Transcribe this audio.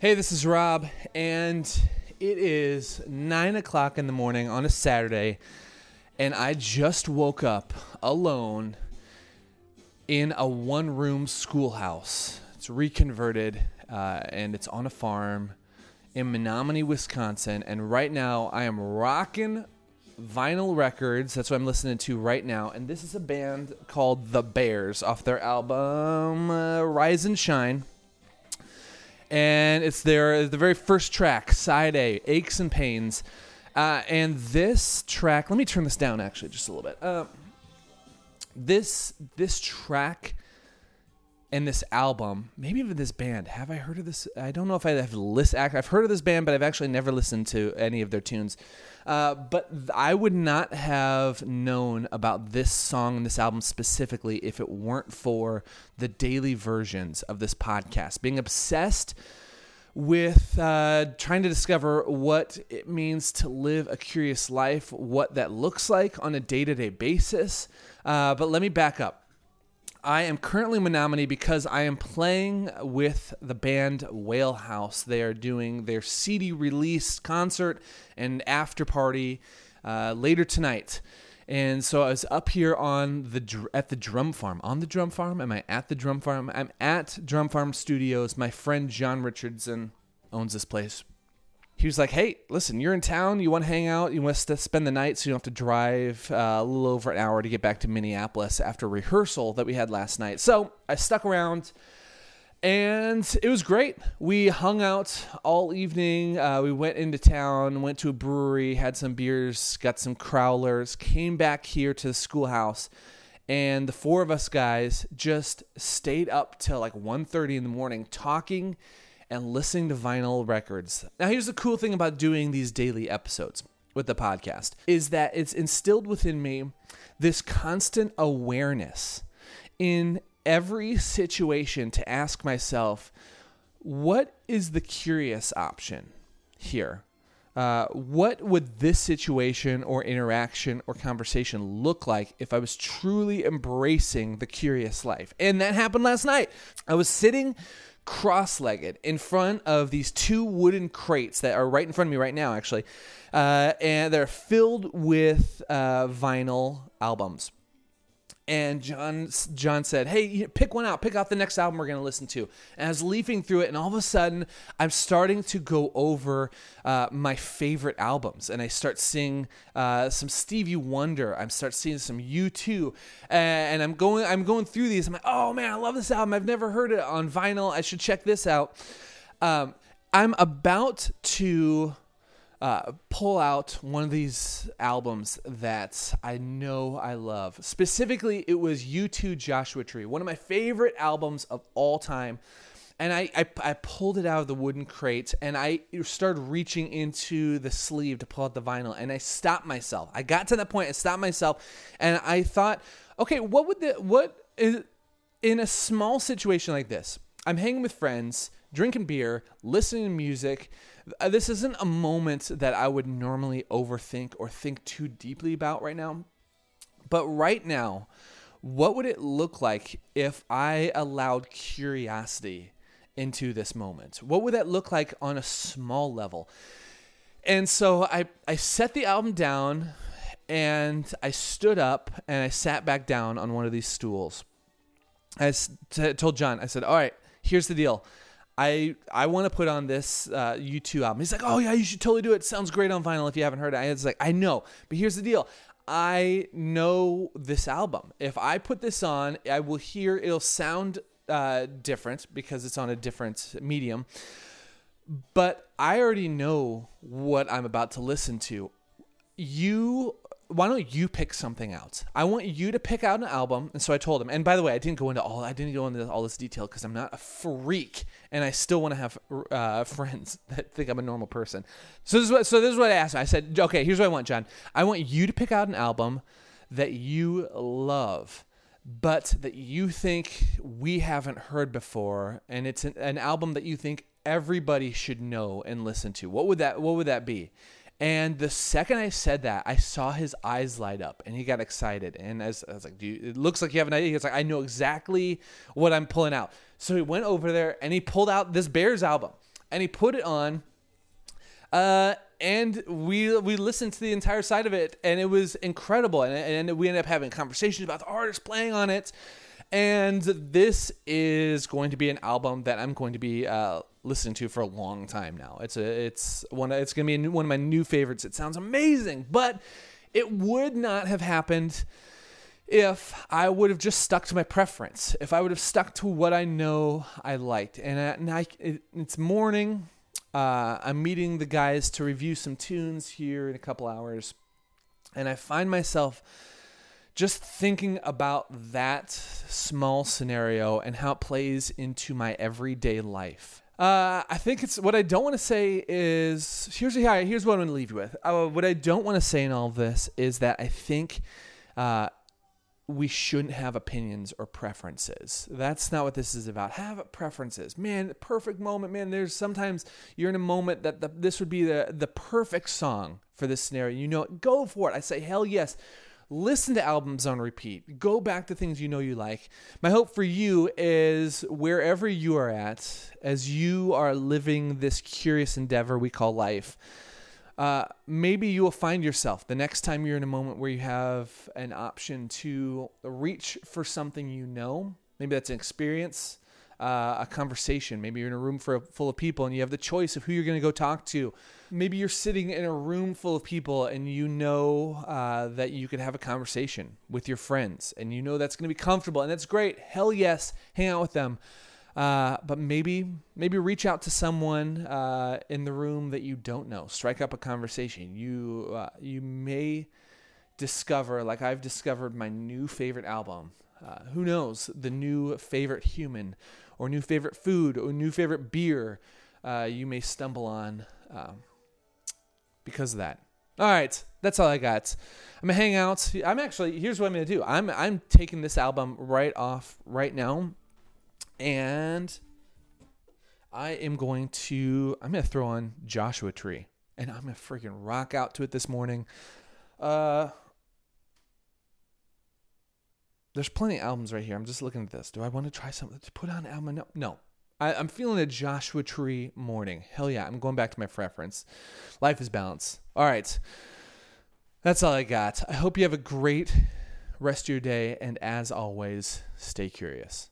Hey, this is Rob, and it is nine o'clock in the morning on a Saturday, and I just woke up alone in a one room schoolhouse. It's reconverted, uh, and it's on a farm in Menomonie, Wisconsin. And right now, I am rocking vinyl records. That's what I'm listening to right now. And this is a band called The Bears off their album uh, Rise and Shine and it's their the very first track, side A, aches and pains. Uh, and this track, let me turn this down actually just a little bit. Uh, this this track and this album, maybe even this band. Have I heard of this? I don't know if I have list. I've heard of this band, but I've actually never listened to any of their tunes. Uh, but I would not have known about this song and this album specifically if it weren't for the daily versions of this podcast. Being obsessed with uh, trying to discover what it means to live a curious life, what that looks like on a day to day basis. Uh, but let me back up. I am currently in Menomonie because I am playing with the band Whale House. They are doing their CD release concert and after party uh, later tonight. And so I was up here on the at the drum farm. On the drum farm? Am I at the drum farm? I'm at Drum Farm Studios. My friend John Richardson owns this place he was like, "Hey, listen, you're in town. You want to hang out? You want to spend the night, so you don't have to drive uh, a little over an hour to get back to Minneapolis after rehearsal that we had last night." So I stuck around, and it was great. We hung out all evening. Uh, we went into town, went to a brewery, had some beers, got some crowlers, came back here to the schoolhouse, and the four of us guys just stayed up till like 1.30 in the morning talking and listening to vinyl records. Now, here's the cool thing about doing these daily episodes with the podcast is that it's instilled within me this constant awareness in every situation to ask myself, what is the curious option here? Uh, what would this situation or interaction or conversation look like if I was truly embracing the curious life? And that happened last night. I was sitting cross legged in front of these two wooden crates that are right in front of me right now, actually. Uh, and they're filled with uh, vinyl albums. And John John said, "Hey, pick one out. Pick out the next album we're going to listen to." And I was leafing through it, and all of a sudden, I'm starting to go over uh, my favorite albums, and I start seeing uh, some Stevie Wonder. I'm start seeing some U2, and I'm going I'm going through these. I'm like, "Oh man, I love this album. I've never heard it on vinyl. I should check this out." Um, I'm about to uh, pull out one of these albums that I know I love. Specifically, it was U2 Joshua Tree, one of my favorite albums of all time. And I, I, I, pulled it out of the wooden crate and I started reaching into the sleeve to pull out the vinyl. And I stopped myself. I got to that point, I stopped myself, and I thought, okay, what would the, what is, in a small situation like this? I'm hanging with friends, drinking beer, listening to music Uh, this isn't a moment that I would normally overthink or think too deeply about right now. But right now, what would it look like if I allowed curiosity into this moment? What would that look like on a small level? And so I, I set the album down and I stood up and I sat back down on one of these stools. I told John, I said, All right, here's the deal. I I want to put on this uh, U2 album. He's like, oh yeah, you should totally do it. Sounds great on vinyl if you haven't heard it. I was like, I know, but here's the deal. I know this album. If I put this on, I will hear it'll sound uh, different because it's on a different medium. But I already know what I'm about to listen to. You why don't you pick something out? I want you to pick out an album. And so I told him. And by the way, I didn't go into all I didn't go into all this detail because I'm not a freak, and I still want to have uh, friends that think I'm a normal person. So this is what so this is what I asked. Him. I said, okay, here's what I want, John. I want you to pick out an album that you love. But that you think we haven't heard before, and it's an, an album that you think everybody should know and listen to. What would that What would that be? And the second I said that, I saw his eyes light up and he got excited. And as I was like, Dude, it looks like you have an idea. He was like, I know exactly what I'm pulling out. So he went over there and he pulled out this Bears album. and he put it on. Uh, and we we listened to the entire side of it, and it was incredible. And, and we ended up having conversations about the artist playing on it. And this is going to be an album that I'm going to be uh, listening to for a long time now. It's a it's one it's to be new, one of my new favorites. It sounds amazing, but it would not have happened if I would have just stuck to my preference. If I would have stuck to what I know I liked. And, it, it's morning. Uh, I'm meeting the guys to review some tunes here in a couple hours. And I find myself just thinking about that small scenario and how it plays into my everyday life. Uh, I think it's what I don't want to say is here's here's what I'm going to leave you with. Uh, what I don't want to say in all this is that I think uh, we shouldn't have opinions or preferences. That's not what this is about. Have preferences, man. Perfect moment, man. There's sometimes you're in a moment that the, this would be the the perfect song for this scenario. You know, go for it. I say hell yes listen to albums on repeat, go back to things you know you like. My hope for you is wherever you are at, as you are living this curious endeavor we call life, uh, maybe you will find yourself the next time you're in a moment where you have an option to reach for something you know. Maybe that's an experience uh, a conversation. Maybe you're in a room for, full of people and you have the choice of who you're going to go talk to. Maybe you're sitting in a room full of people and you know uh, that you could have a conversation with your friends and you know that's going to be comfortable and that's great. Hell yes, hang out with them. Uh, but maybe maybe reach out to someone uh, in the room that you don't know. Strike up a conversation. You uh, you may discover, like I've discovered, my new favorite album. Uh, who knows? The new favorite human or new favorite food or new favorite beer uh, you may stumble on um, because of that. All right, that's all I got. I'm gonna hang out. I'm actually here's what I'm gonna do. I'm I'm taking this album right off right now, and I am going to I'm gonna throw on Joshua Tree, and I'm gonna freaking rock out to it this morning. Uh, there's plenty of albums right here. I'm just looking at this. Do I want to try something to put on album? No. No. I, am feeling a Joshua Tree morning. Hell yeah. I'm going back to my preference. Life is balance. All right. That's all I got. I hope you have a great rest of your day. And as always, stay curious.